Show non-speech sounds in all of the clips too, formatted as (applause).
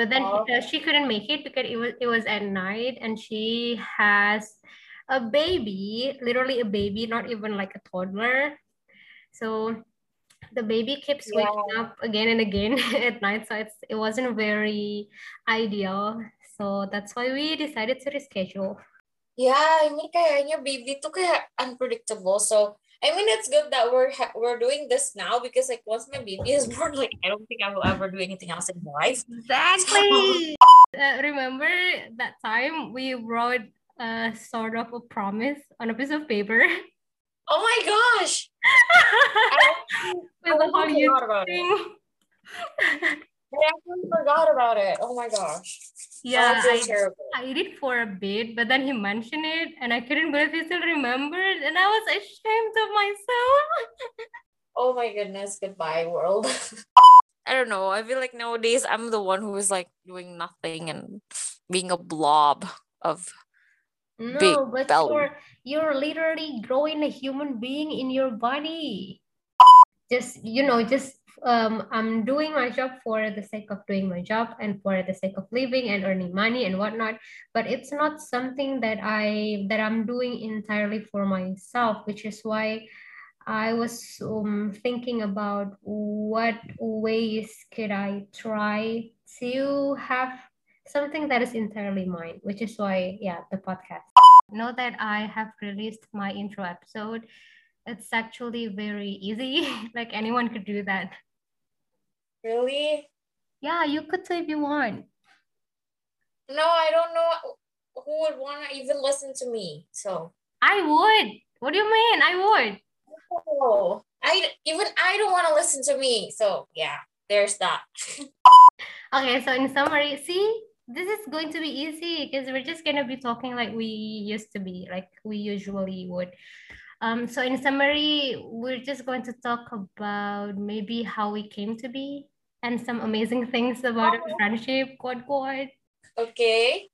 but then Oh. she couldn't make it because it was it was at night and she has a baby literally a baby not even like a toddler. So the baby keeps waking up again and again (laughs) at night. So it's it wasn't very ideal. So that's why we decided to reschedule. Yeah, I mean, kayaknya baby tuh kayak unpredictable. So, I mean, it's good that we're ha- we're doing this now because like once my baby is (laughs) born, like I don't think I will ever do anything else in my life. Exactly. Uh, remember that time we wrote a sort of a promise on a piece of paper Oh my gosh! (laughs) I with the whole actually YouTube forgot about it. thing. (laughs) I actually forgot about it. Oh my gosh. Yeah, I I. I did for a bit, but then he mentioned it, and I couldn't believe he still remembered, and I was ashamed of myself. (laughs) Oh my goodness. Goodbye, world. (laughs) I don't know. I feel like nowadays I'm the one who is like doing nothing and being a blob of Big No, but belly. you're you're literally growing a human being in your body. Just you know, just um, I'm doing my job for the sake of doing my job and for the sake of living and earning money and whatnot. But it's not something that I that I'm doing entirely for myself, which is why I was um, thinking about what ways could I try to have something that is entirely mine, which is why, yeah, the podcast. Know that I have released my intro episode. It's actually very easy. (laughs) like anyone could do that. really? Yeah, you could if you want. No, I don't know who would want to even listen to me. So, I would. What do you mean? I would. oh, I even I don't want to listen to me. So, yeah, there's that. (laughs) Okay, so in summary, see, this is going to be easy because we're just gonna be talking like we used to be, like we usually would. Um, so in summary, we're just going to talk about maybe how we came to be and some amazing things about our friendship, quote quote. Okay.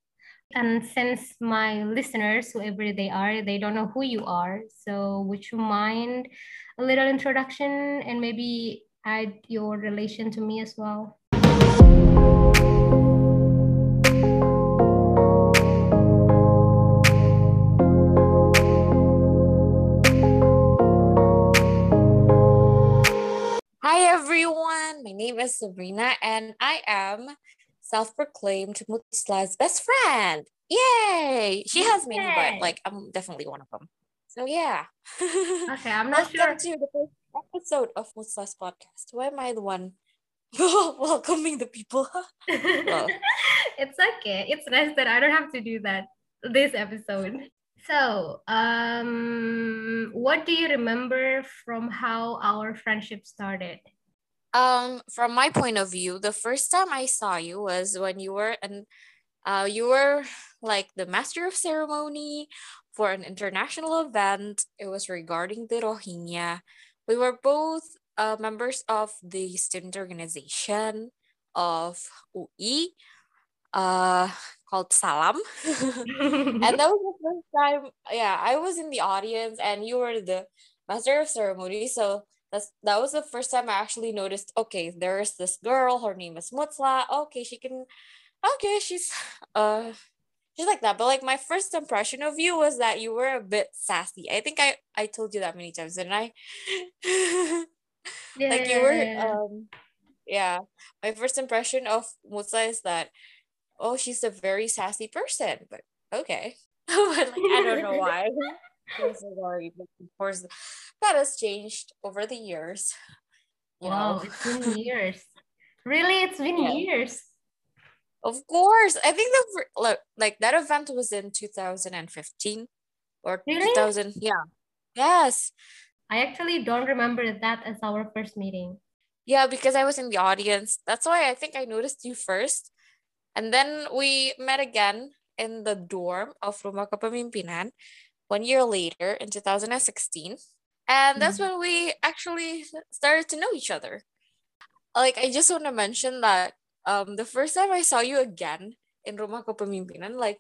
And since my listeners, whoever they are, they don't know who you are, so would you mind a little introduction and maybe add your relation to me as well? Hi everyone, my name is Sabrina and I am self-proclaimed Mutsla's best friend. Yay! She has many, but like I'm definitely one of them. So yeah. (laughs) Okay, I'm not Welcome sure. to the first episode of Mutsla's podcast. Why am I the one (laughs) welcoming the people? Well. (laughs) it's okay. It's nice that I don't have to do that this episode. So, um, what do you remember from how our friendship started? Um, from my point of view, the first time I saw you was when you were and uh you were like the master of ceremony for an international event. It was regarding the Rohingya. We were both uh, members of the student organization of UI, uh, called Salam. (laughs) and that was first time yeah i was in the audience and you were the master of ceremony. So that's that was the first time i actually noticed okay there's this girl her name is mutsla. Okay she can okay she's uh she's like that. But like my first impression of you was that you were a bit sassy. I think i i told you that many times didn't i? Yeah, (laughs) like you were Yeah. um yeah. My first impression of Mutsla is that oh she's a very sassy person but okay (laughs) but like i don't know (laughs) why I'm so sorry, but of course that has changed over the years you Wow, know it's been years. Really, it's been Yeah. years. of course i think the like, like that event was in 2015 or Really? 2000 yeah yes I actually don't remember that as our first meeting. Yeah, because I was in the audience. That's why I think I noticed you first. And then we met again in the dorm of Rumah Kepemimpinan one year later in 2016. And that's when we actually started to know each other. Like, I just want to mention that um, the first time I saw you again in Rumah Kepemimpinan, like,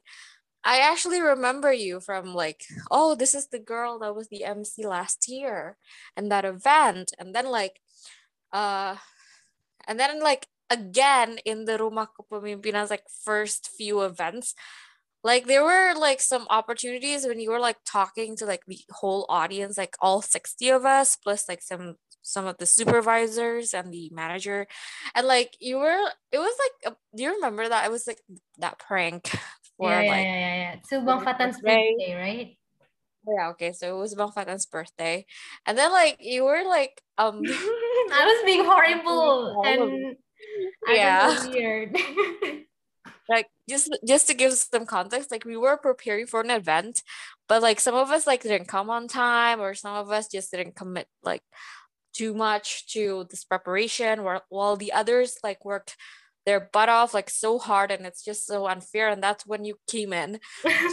I actually remember you from like, oh, this is the girl that was the MC last year and that event. And then like, uh, and then like again in the Rumah Kepemimpinan's like first few events, like there were like some opportunities when you were like talking to like the whole audience, like all 60 of us, plus like some some of the supervisors and the manager. And like you were it was like a, do you remember that? It was like that prank (laughs) for yeah, yeah, like yeah, yeah, yeah. So Bang Fatan's birthday, right? Yeah, okay. So it was Bang Fatan's birthday. And then like you were like um (laughs) I was being (laughs) horrible and yeah weird. Just just to give some context like we were preparing for an event but like some of us like didn't come on time or some of us just didn't commit like too much to this preparation while, while the others like worked their butt off like so hard and it's just so unfair. And that's when you came in to (laughs)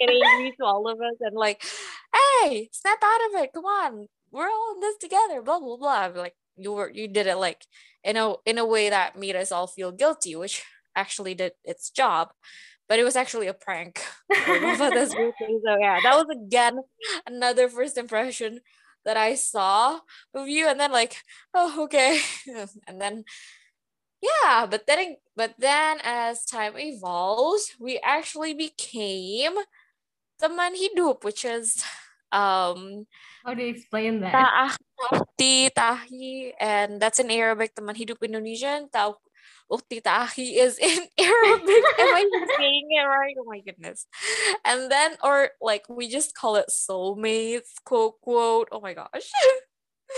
getting angry to all of us and like hey snap out of it. Come on. We're all in this together. Blah blah blah. Like you were you did it like in a in a way that made us all feel guilty which actually did its job but it was actually a prank. (laughs) (laughs) (laughs) So yeah that was again another first impression that i saw of you and then like oh okay. And then yeah but then but then as time evolves we actually became teman hidup which is um how do you explain that? Tahi and that's in arabic teman hidup indonesian ta Ukti Tahi is in (laughs) Arabic. Am I (laughs) saying it right? Oh my goodness. And then, or like, we just call it soulmates, quote, quote. Oh my gosh.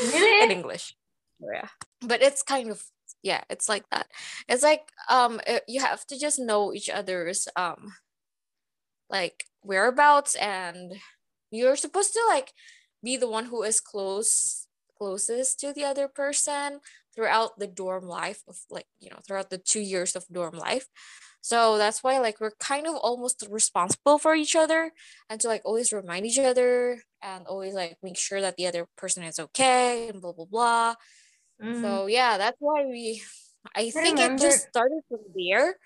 Really? (laughs) in English. Oh, yeah. But it's kind of, yeah, it's like that. It's like, um, you have to just know each other's, um, like, whereabouts and you're supposed to, like, be the one who is close closest to the other person throughout the dorm life of like you know throughout the two years of dorm life so that's why like we're kind of almost responsible for each other and to like always remind each other and always like make sure that the other person is okay and blah blah blah mm-hmm. so yeah that's why we i, I think remember. it just started from there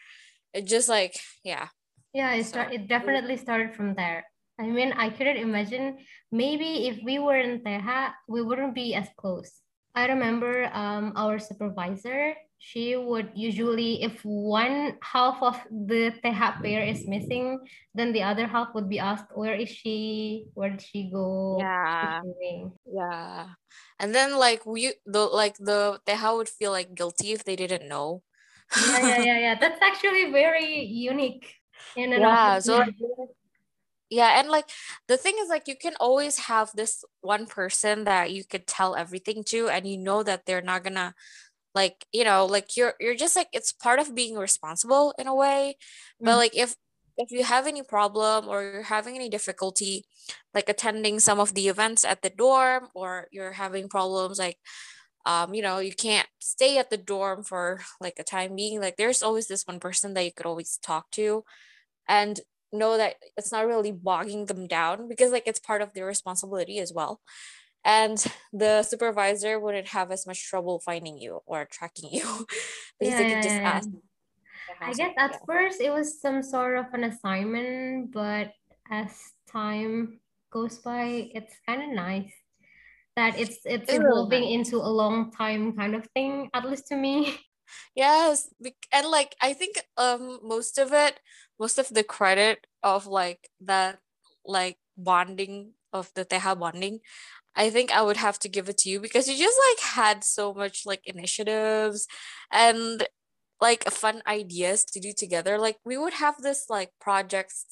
it just like yeah yeah it, start, it definitely started from there I mean, I couldn't imagine maybe if we were in Teha, we wouldn't be as close. I remember um, our supervisor, she would usually, if one half of the Teha pair is missing, then the other half would be asked, where is she? Where did she go? Yeah. Yeah. And then like we the like the Teha would feel like guilty if they didn't know. yeah, yeah, yeah, yeah. That's actually very unique. In an yeah. So yeah and like the thing is like you can always have this one person that you could tell everything to and you know that they're not gonna like you know like you're you're just like it's part of being responsible in a way but mm like if if you have any problem or you're having any difficulty like attending some of the events at the dorm or you're having problems like um you know you can't stay at the dorm for like a time being like there's always this one person that you could always talk to and know that it's not really bogging them down because like it's part of their responsibility as well. And (laughs) the supervisor wouldn't have as much trouble finding you or tracking you. (laughs) Because yeah, they could just ask I guess at yeah. first it was some sort of an assignment, but as time goes by, it's kind of nice that it's it's evolving into a long time kind of thing, at least to me. (laughs) Yes, and like I think um most of it, most of the credit of like that like bonding of the Teha bonding, I think I would have to give it to you because you just like had so much like initiatives and like fun ideas to do together. Like we would have this like projects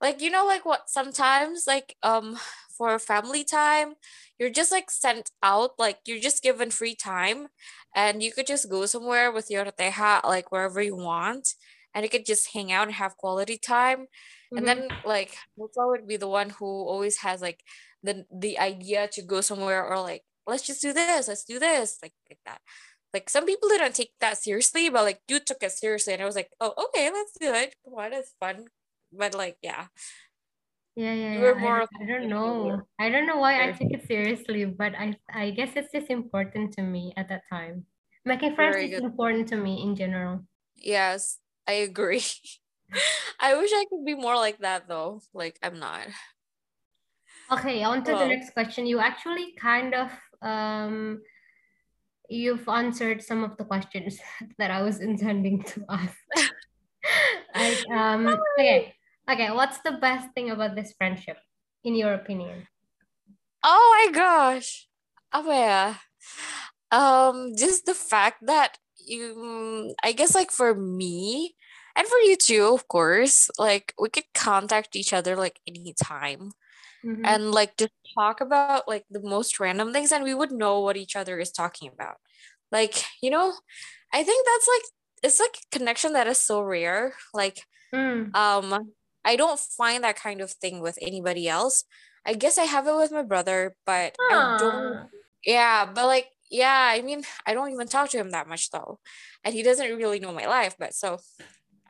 like you know like what sometimes like um for family time you're just like sent out like you're just given free time and you could just go somewhere with your teha like wherever you want and you could just hang out and have quality time. Mm-hmm. and then like Mutsla would be the one who always has like the the idea to go somewhere or like let's just do this let's do this like, like that. Like some people didn't take that seriously but like you took it seriously and i was like oh okay let's do it come on it's fun. But like yeah. Yeah yeah, you were yeah. more I, I don't know. i don't know why i took it seriously but i i guess it's just important to me at that time. Making friends Very is good. important to me in general. Yes i agree (laughs) i wish i could be more like that though like i'm not okay on to well, the next question you actually kind of um you've answered some of the questions (laughs) that I was intending to ask. (laughs) like, um, okay, okay. What's the best thing about this friendship, in your opinion? Oh my gosh, apa ya? Um, just the fact that you, I guess, like for me, and for you too, of course, like we could contact each other like anytime. Mm-hmm. and like just talk about like the most random things and we would know what each other is talking about like you know i think that's like it's like a connection that is so rare like mm. um i don't find that kind of thing with anybody else i guess i have it with my brother but Aww. i don't yeah but like yeah i mean i don't even talk to him that much though and he doesn't really know my life but so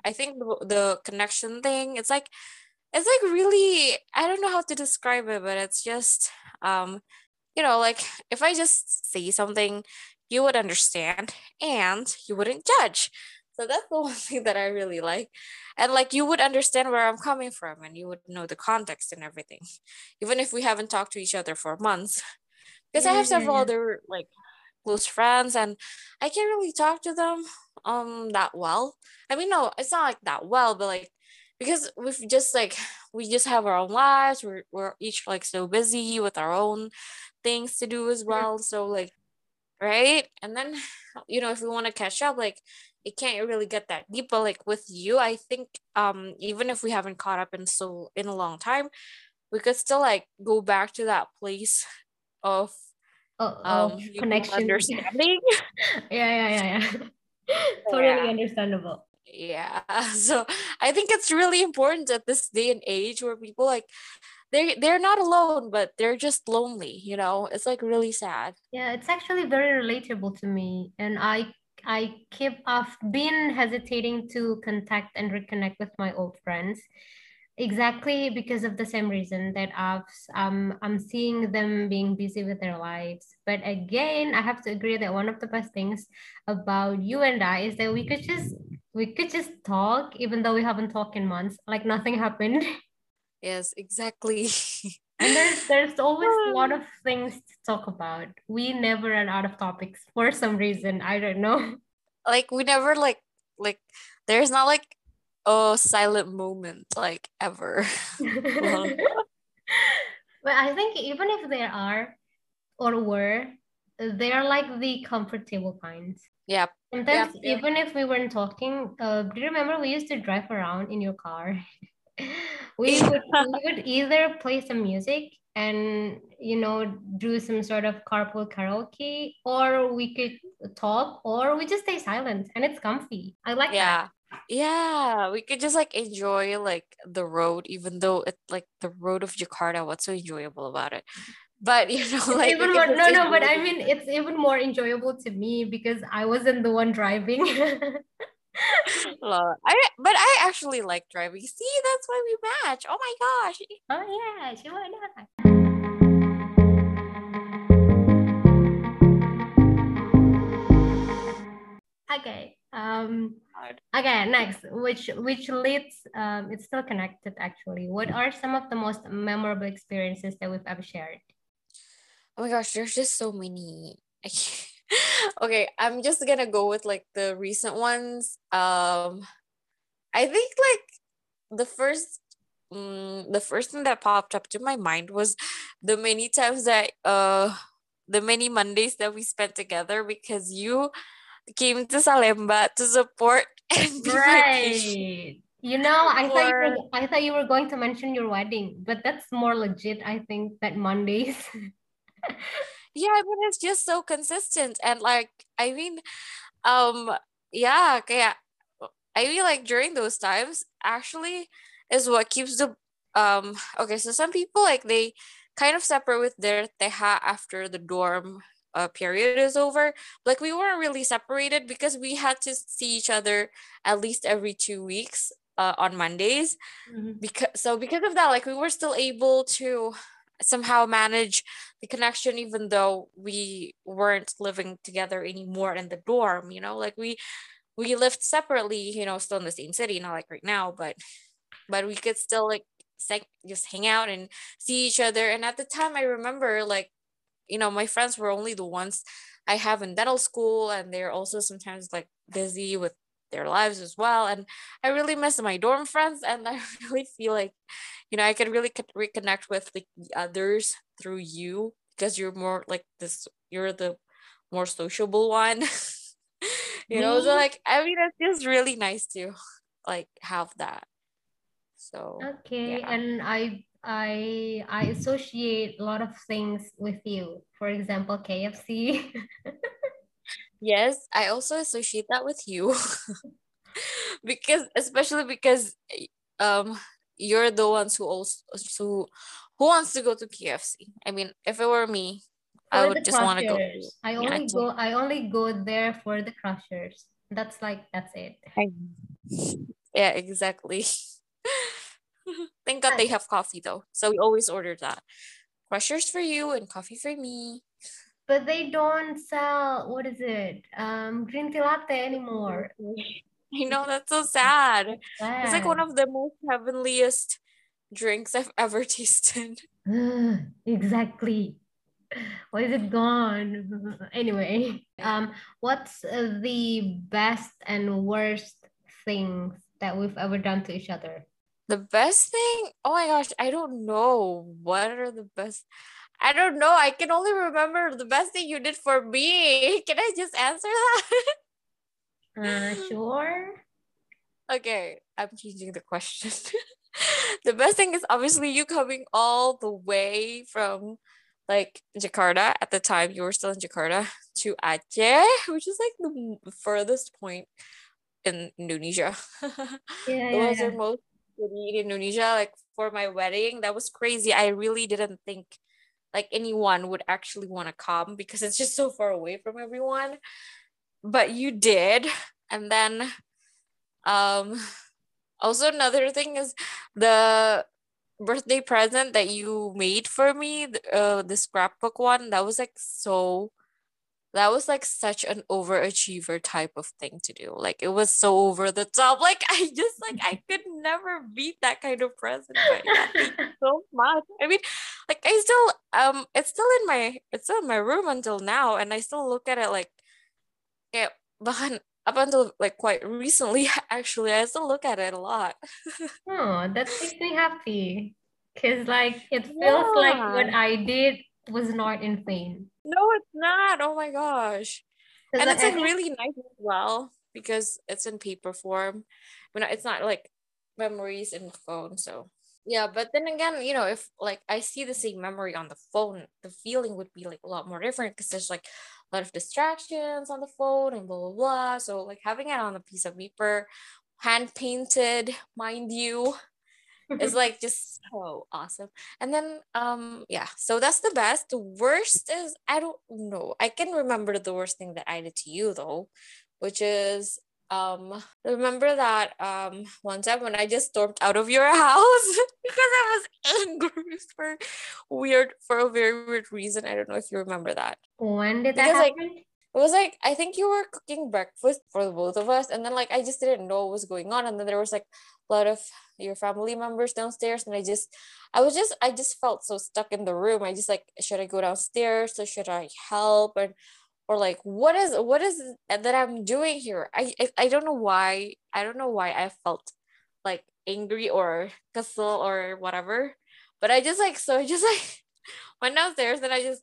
i think the, the connection thing it's like it's like really i don't know how to describe it but it's just um you know like if i just say something you would understand and you wouldn't judge. So that's the (laughs) one thing that i really like. And like you would understand where i'm coming from and you would know the context and everything even if we haven't talked to each other for months. Because yeah, i have several yeah, other like close friends and i can't really talk to them um that well. I mean no it's not like that well but like because we've just like we just have our own lives we're, we're each like so busy with our own things to do as well so like right? And then you know if we want to catch up like it can't really get that deep but like with you i think um even if we haven't caught up in so in a long time we could still like go back to that place of oh, um of connection. understanding. (laughs) Yeah yeah yeah yeah. (laughs) Totally yeah. understandable. Yeah. (laughs) So i think it's really important at this day and age where people like they they're not alone but they're just lonely you know? It's like really sad. Yeah it's actually very relatable to me and i i keep i've been hesitating to contact and reconnect with my old friends exactly because of the same reason that I've um I'm seeing them being busy with their lives. But again, I have to agree that one of the best things about you and I is that we could just we could just talk even though we haven't talked in months, like nothing happened. (laughs) Yes, exactly. (laughs) and there's there's always a lot of (laughs) things to talk about. We never run out of topics for some reason. I don't know. Like we never like like there's not like a silent moment like ever. (laughs) but I think even if there are or were, they're like the comfortable kinds. Yeah. Sometimes yep, even if we weren't talking, uh, do you remember we used to drive around in your car? (laughs) we would we would either play some music and you know do some sort of carpool karaoke or we could talk or we just stay silent and it's comfy i like yeah that yeah we could just like enjoy like the road even though it's like the road of jakarta what's so enjoyable about it but (laughs) you know like even more, no no but i mean (laughs) it's even more enjoyable to me because i wasn't the one driving (laughs) I but I actually like driving. See, that's why we match. Oh my gosh. Oh yeah, why not? Okay. Um okay, next, which which leads um it's still connected actually. What are some of the most memorable experiences that we've ever shared? Oh my gosh, there's just so many. (laughs) okay, I'm just gonna go with like the recent ones. Um, I think like the first, um, the first thing that popped up to my mind was the many times that uh, the many Mondays that we spent together because you came to Salemba to support (laughs) and be right. You know, I or... thought you were, I thought you were going to mention your wedding, but that's more legit. I think that Mondays. (laughs) yeah but it's just so consistent and like i mean um yeah yeah i mean like during those times actually is what keeps the um okay so some people like they kind of separate with their teha after the dorm uh, period is over like we weren't really separated because we had to see each other at least every two weeks uh, on mondays. Mm-hmm. because so because of that like we were still able to somehow manage the connection even though we weren't living together anymore in the dorm you know? Like we we lived separately you know still in the same city not like right now but but we could still like just hang out and see each other. And at the time i remember like you know, my friends were only the ones I have in dental school, and they're also sometimes like busy with their lives as well. And I really miss my dorm friends, and (laughs) I really feel like, you know, I can really reconnect with like the others through you because you're more like this. You're the more sociable one. (laughs) you know, so like I mean, it's just really nice to like have that. So okay, yeah. and I I I associate a lot of things with you. For example, KFC. (laughs) yes, I also associate that with you. (laughs) because especially because um you're the ones who also who who wants to go to KFC. I mean, if it were me, for I would just want to go. I only yeah, go I only go there for the crushers. That's like that's it. Yeah, exactly. (laughs) (laughs) Thank God they have coffee though. So we always order that. Crushers for you and coffee for me. But they don't sell what is it? Um green tea latte anymore. (laughs) I know that's so sad. sad. It's like one of the most heavenliest drinks I've (laughs) ever tasted. (sighs) exactly. Why is it gone? Anyway, um, what's uh, the best and worst things that we've ever done to each other? The best thing? Oh my gosh, I don't know. What are the best? I don't know. I can only remember the best thing you did for me. (laughs) Can I just answer that? uh, sure. (laughs) Okay, I'm changing the question. (laughs) the best thing is obviously you coming all the way from like Jakarta at the time you were still in Jakarta to Aceh, which is like the furthest point in Indonesia. Yeah, it was yeah. most city in Indonesia. Like for my wedding, that was crazy. I really didn't think like anyone would actually want to come because it's just so far away from everyone. But you did. And then um also another thing is the birthday present that you made for me, uh, the scrapbook one, that was like so that was like such an overachiever type of thing to do. Like it was so over the top. (laughs) Like I just like I (laughs) could never beat that kind of present. (laughs) So much. I mean, like I still um it's still in my it's still in my room until now and I still look at it like yeah, but up until like quite recently actually I still look at it a lot. oh, that makes me happy. Cause like it feels yeah. like what I did was not in vain. No, it's not. Oh my gosh. And it's like really nice as well because it's in paper form. But it's not like memories in phone. So yeah, but then again, you know, if like I see the same memory on the phone, the feeling would be like a lot more different because there's like a lot of distractions on the phone and blah blah blah. So like having it on a piece of paper, hand painted, mind you, is like just so awesome. And then um yeah, so that's the best. The worst is I don't know. I can remember the worst thing that I did to you though, which is um remember that um one time when I just stormed out of your (laughs) house because I was angry for weird for a very weird reason. I don't know if you remember that. When did because, that happen? Like, it was like I think you were cooking breakfast for the both of us, and then like I just didn't know what was going on, and then there was like a lot of your family members downstairs, and I just I was just I just felt so stuck in the room. I just like should I go downstairs or should I help and or like what is what is that I'm doing here? I I, I don't know why I don't know why I felt like angry or kesel or whatever, but I just like so I just (laughs) like went downstairs and I just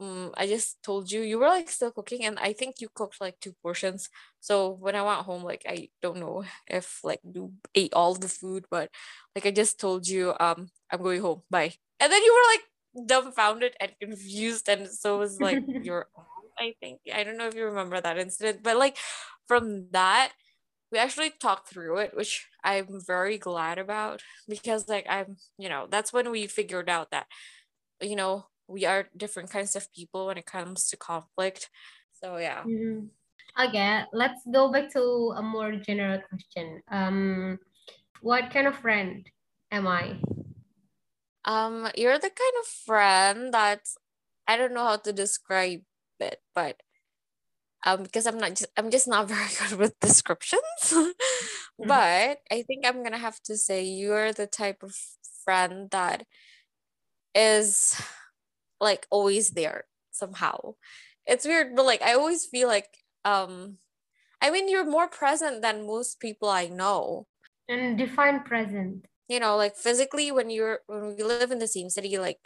um, I just told you you were like still cooking, and I think you cooked like two portions. So when I went home, like I don't know if like you ate all the food, but like I just told you, um, I'm going home. Bye. And then you were like dumbfounded and confused, and so was like (laughs) your. I think I don't know if you remember that incident, but like from that, we actually talked through it, which I'm very glad about because like I'm, you know, that's when we figured out that, you know, we are different kinds of people when it comes to conflict. So yeah. Mm-hmm. Okay, let's go back to a more general question. Um, what kind of friend am I? Um, you're the kind of friend that I don't know how to describe it, but um, because I'm not just I'm just not (laughs) very good with descriptions. (laughs) mm-hmm. But I think I'm gonna have to say you're the type of friend that is like always there somehow. It's weird, but like I always feel like um I mean you're more present than most people I know. And define present. You know, like physically when you're when we live in the same city, like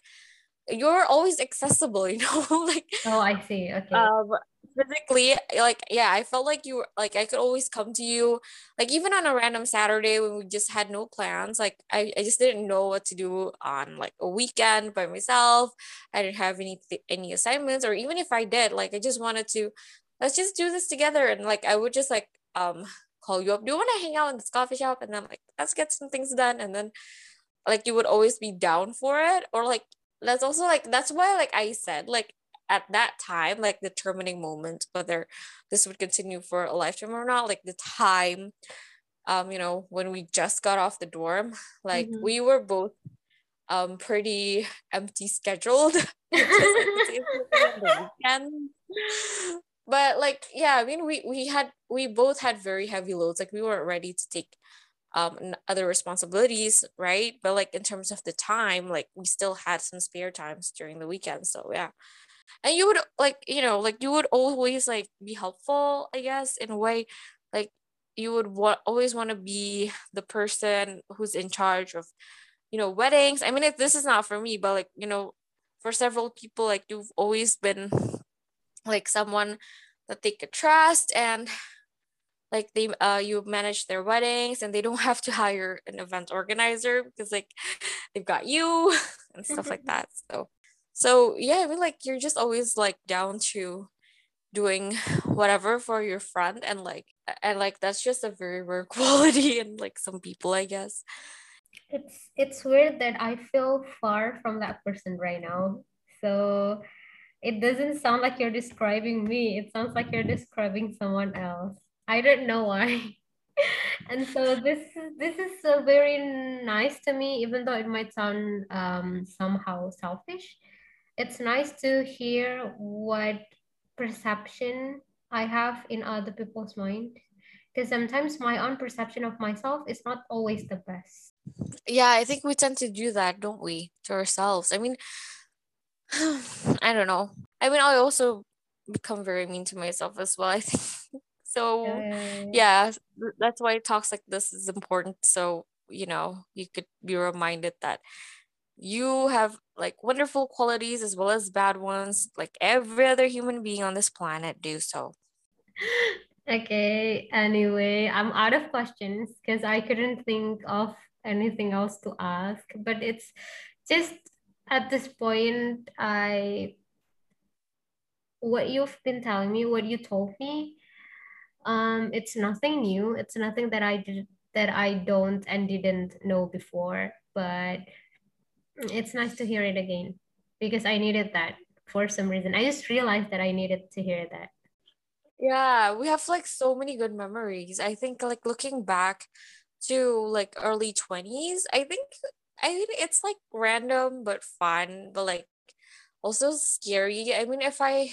you're always accessible, (laughs) you know, like oh I see. Okay. Um physically like yeah i felt like you were like i could always come to you like even on a random saturday when we just had no plans like i, I just didn't know what to do on like a weekend by myself. I didn't have any any assignments or even if i did like i just wanted to let's just do this together. And like i would just like um call you up do you want to hang out in this coffee shop? And then like let's get some things done. And then like you would always be down for it. Or like that's also like that's why like i said like at that time, like determining moment, whether this would continue for a lifetime or not, like the time, um, you know, when we just got off the dorm, like mm-hmm. we were both um pretty empty scheduled. (laughs) (laughs) but like yeah, I mean we we had we both had very heavy loads. Like we weren't ready to take um other responsibilities right but like in terms of the time like we still had some spare times during the weekend so yeah and you would like you know like you would always like be helpful i guess in a way like you would wa- always want to be the person who's in charge of you know weddings. I mean if this is not for me but like you know for several people like you've always been like someone that they could trust and like they uh you manage their weddings and they don't (laughs) have to hire an event organizer because like they've got you (laughs) and stuff like (laughs) that. So so yeah i mean like you're just always like down to doing (laughs) whatever for your friend and like and like that's just a very rare (laughs) quality in like some people i guess. It's it's weird that i feel far from that person right now. So it doesn't sound like you're describing me. It sounds like you're describing someone else. I don't know why. (laughs) And so this is this is uh, very nice to me even though it might sound um, somehow selfish it's nice to hear what perception I have in other people's mind because sometimes my own perception of myself is not always the best. Yeah, I think we tend to do that, don't we, to ourselves? I mean, (sighs) I don't know. I mean, I also become very mean to myself as well. I think (laughs) so. Yeah, that's why talks like this is important. So you know, you could be reminded that you have like wonderful qualities as well as bad ones like every other human being on this planet do so. Okay anyway i'm out of questions because i couldn't think of anything else to ask but it's just at this point i what you've been telling me what you told me um it's nothing new. It's nothing that i did that i don't and didn't know before but it's nice to hear it again because I needed that for some reason. I just realized that I needed to hear that. Yeah, we have like so many good memories. I think like looking back to like early 20s, I think I mean it's like random but fun, but like also scary. I mean, if I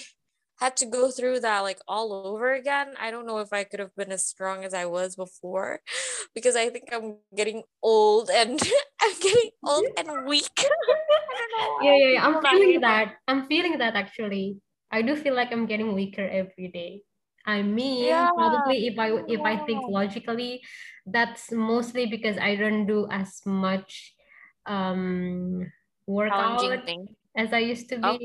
had to go through that like all over again, I don't know if I could have been as strong as I was before (laughs) because I think I'm getting old and (laughs) I'm getting old and weak. (laughs) yeah, yeah, yeah. I'm feeling that. I'm feeling that actually. I do feel like I'm getting weaker every day. I mean, yeah. probably if I if I think logically, that's mostly because I don't do as much um workout as I used to be. Oh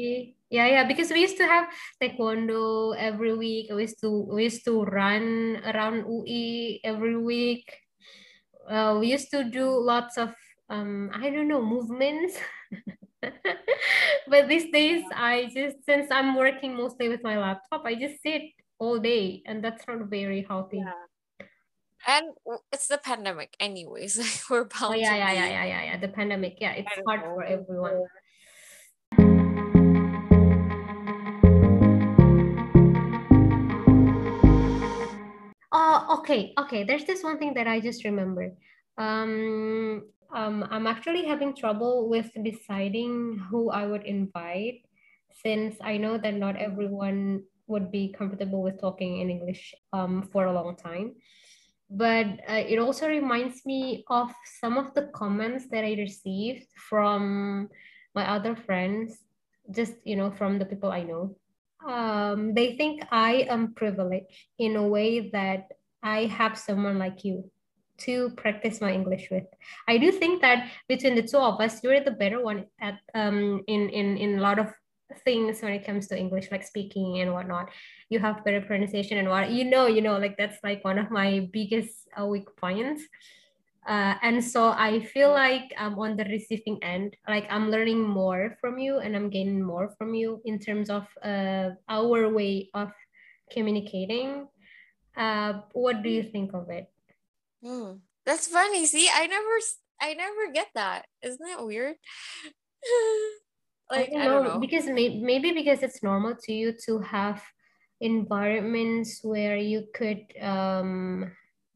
yeah, yeah, because we used to have taekwondo every week. We used to we used to run around UI every week. Uh, we used to do lots of um, I don't know movements. (laughs) but these days, I just since I'm working mostly with my laptop, I just sit all day, and that's not very healthy. Yeah. And it's the pandemic, anyways. (laughs) We're bound. Oh yeah, yeah, yeah, yeah, yeah, yeah. The pandemic, yeah, it's hard for everyone. Okay, okay. There's this one thing that I just remembered. Um, um, I'm actually having trouble with deciding who I would invite, since I know that not everyone would be comfortable with talking in English um, for a long time. But uh, it also reminds me of some of the comments that I received from my other friends just you know from the people I know. Um, they think I am privileged in a way that I have someone like you to practice my English with. I do think that between the two of us, you're the better one at um in in in a lot of things when it comes to English, like speaking and whatnot. You have better pronunciation and what you know, you know, like that's like one of my biggest uh, weak points. Uh, and so I feel like I'm on the receiving end, like I'm learning more from you and I'm gaining more from you in terms of uh, our way of communicating. Uh, what do you think of it? Hmm. That's funny. See, I never, I never get that. Isn't that weird? (laughs) like I don't, I don't know, know because may- maybe because it's normal to you to have environments where you could um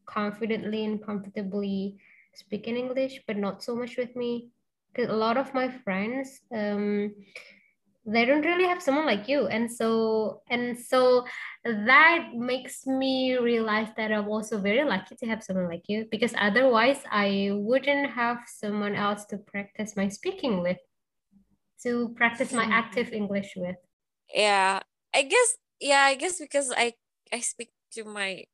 confidently and comfortably speak in English, but not so much with me. Because a lot of my friends, um, they don't really have someone like you, and so and so that makes me realize that I'm also very lucky to have someone like you. Because otherwise, I wouldn't have someone else to practice my speaking with, to practice my active English with. Yeah, I guess. Yeah, I guess because I I speak to my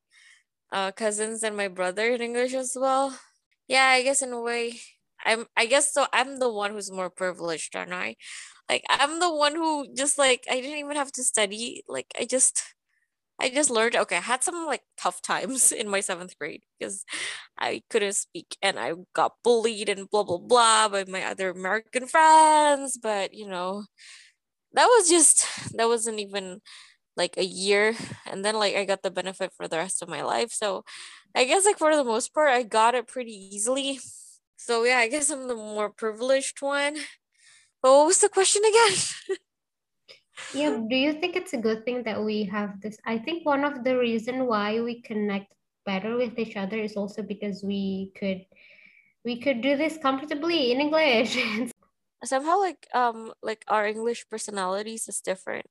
uh, cousins and my brother in English as well. Yeah, I guess in a way, I'm. I guess so. I'm the one who's more privileged, aren't I? Like I'm the one who just like I didn't even have to study. Like I just, I just learned. Okay, I had some like tough times (laughs) in my seventh grade because I couldn't speak and I got bullied and blah blah blah by my other American friends. But you know, that was just that wasn't even like a year and then like I got the benefit for the rest of my life. So I guess like for the most part I got it pretty easily. So yeah, I guess I'm the more privileged one. But what was the question again? (laughs) yeah, do you think it's a good thing that we have this? I think one of the reason why we connect better with each other is also because we could we could do this comfortably in English. (laughs) Somehow like um like our English personalities is different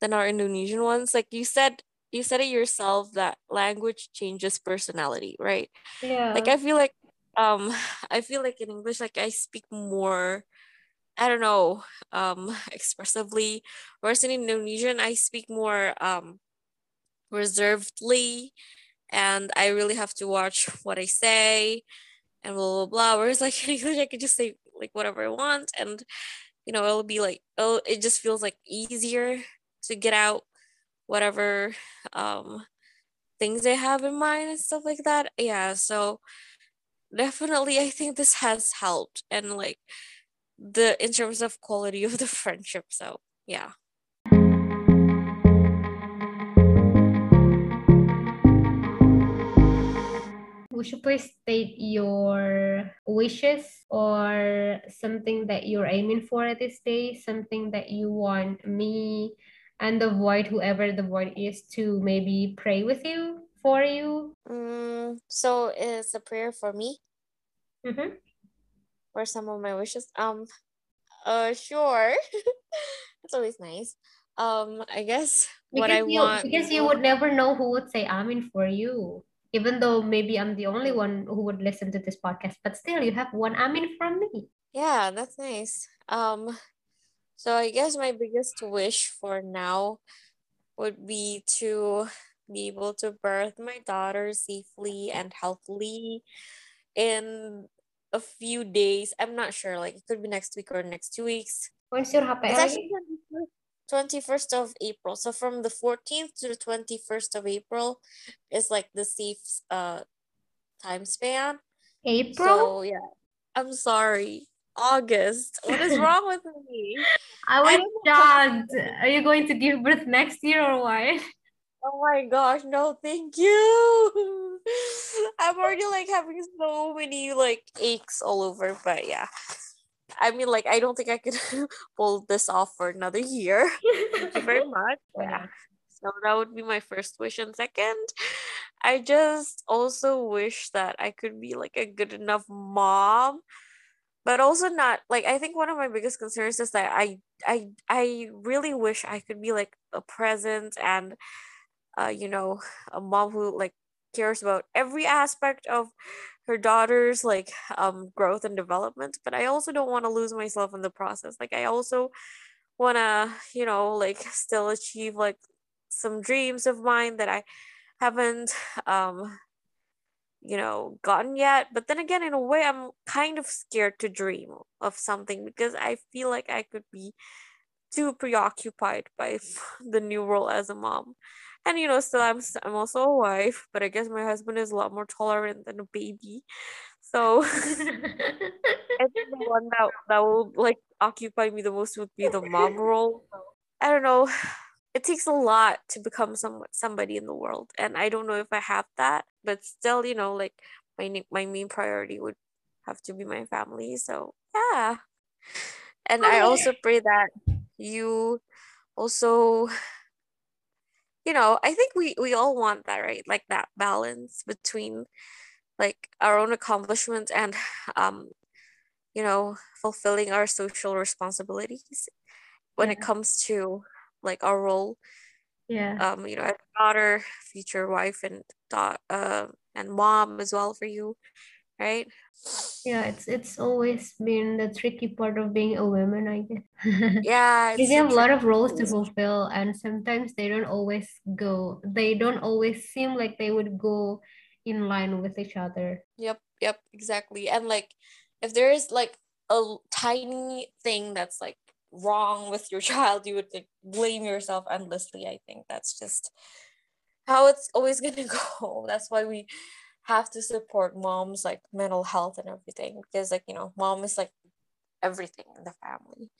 than our Indonesian ones. Like you said, you said it yourself that language changes personality, right? Yeah. Like I feel like um (sighs) I feel like in English, like I speak more I don't know, um, (laughs) expressively. Whereas in Indonesian, I speak more um, reservedly, and I really have to watch what I say, and blah blah blah. Whereas like (laughs) in English, I can just say like whatever I want, and you know, it'll be like oh, it just feels like easier to get out whatever um things they have in mind and stuff like that. Yeah, so definitely I think this has helped and like the in terms of quality of the (laughs) friendship. So yeah. Would you please state your wishes or something that you're aiming for at this day, something that you want me and the void, whoever the void is, to maybe pray with you for you? Mm, so it's a prayer for me. Mm-hmm. For some of my wishes. Um, uh, sure. (laughs) it's always nice. Um, I guess because what I you, want because you would never know who would say Amin for you. Even though maybe I'm the only one who would listen to this podcast, but still you have one Amin from me. Yeah, that's nice. Um, so I guess my biggest wish for now would be to be able to birth my daughter safely and healthily in a few days. I'm not sure. Like it could be next week or next two weeks. When's your happy? It's actually 21st of April. So from the 14th to the 21st of April is like the safe uh time span. April? So yeah. I'm sorry. August. What is (laughs) wrong with me? I was shocked. Are you going to give birth next year or what? Oh my gosh, no, thank you. I'm already like having so many like aches all over, but yeah. I mean, like, I don't think I could (laughs) pull this off for another year. Thank you very much. (laughs) Yeah. So that would be my first wish. And second, I just also wish that I could be like a good enough mom but also not like i think one of my biggest concerns is that i i i really wish i could be like a present and uh you know a mom who like cares about every aspect of her daughter's like um growth and development but i also don't want to lose myself in the process. Like i also wanna, you know, like still achieve like some dreams of mine that I haven't um you know gotten yet. But then again in a way i'm kind of scared to dream of something because i feel like i could be too preoccupied by (laughs) the new role as a mom and you know still i'm i'm also a wife but i guess my husband is a lot more tolerant than a baby. So (laughs) i think the one that that will like occupy me the most would be the mom role. I don't know. It takes a lot to become some somebody in the world and i don't know if i have that but still you know like my my main priority would have to be my family so yeah. And i oh, also pray that you also you know i think we we all want that right? Like that balance between like our own accomplishments and (sighs) um you know fulfilling our social responsibilities when yeah. it comes to like our role yeah. um you know as a daughter future wife and daughter uh, and mom as well for you right? Yeah it's it's always been the tricky part of being a woman i guess. (laughs) Yeah you have a lot of roles to fulfill and sometimes they don't always go they don't always seem like they would go in line with each other. Yep yep exactly. And like if there is like a tiny thing that's like wrong with your (laughs) child, you would like blame yourself endlessly. I think. That's just how it's always gonna (laughs) go. That's why we have to support mom's like mental health and everything because like you know mom is like everything in the family.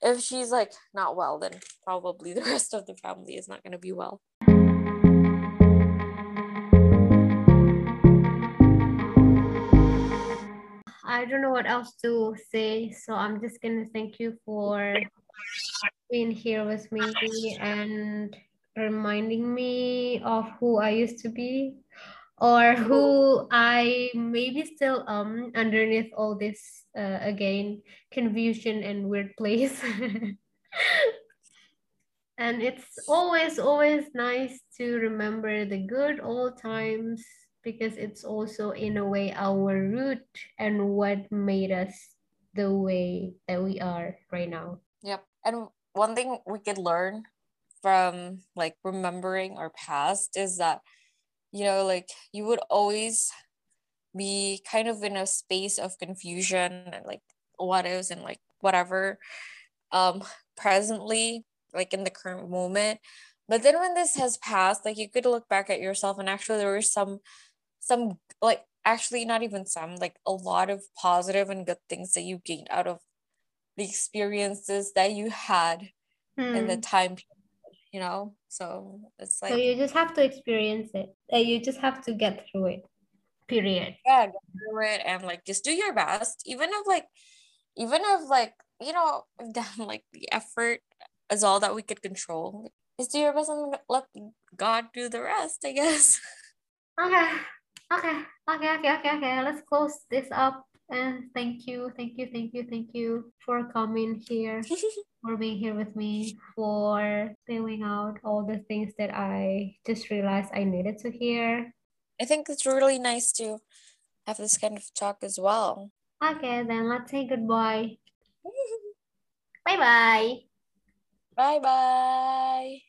If she's like not well then probably (laughs) the rest of the family is not going to be well. I don't know what else to say, so I'm just gonna thank you for being here with me and reminding me of who I used to be or who I maybe still um underneath all this uh, again confusion and weird place. (laughs) and it's always always nice to remember the good old times because it's also in a way our root and what made us the way that we are right now. Yep. And one thing we could learn from like remembering our past is that you know like you would always be kind of in a space of confusion and like what is and like whatever um presently like in the current moment but then when this has passed like you could look back at yourself and actually there were some some like actually not even some like a lot of positive and good things that you gained out of the experiences that you had in the hmm. time you know? So it's like so you just have to experience it. Uh, you just have to get through it period. Yeah get through it and like just do your best. Even if like even if like you know (laughs) done like the effort is all that we could control just do your best and let god do the rest i guess. (laughs) Okay. Okay, okay, okay, okay, okay. Let's close this up. And thank you, thank you, thank you, thank you for coming here, (laughs) for being here with me, for filling out all the things that I just realized I needed to hear. I think it's really nice to have this kind of talk as well. Okay, then let's say goodbye. (laughs) bye bye. Bye bye.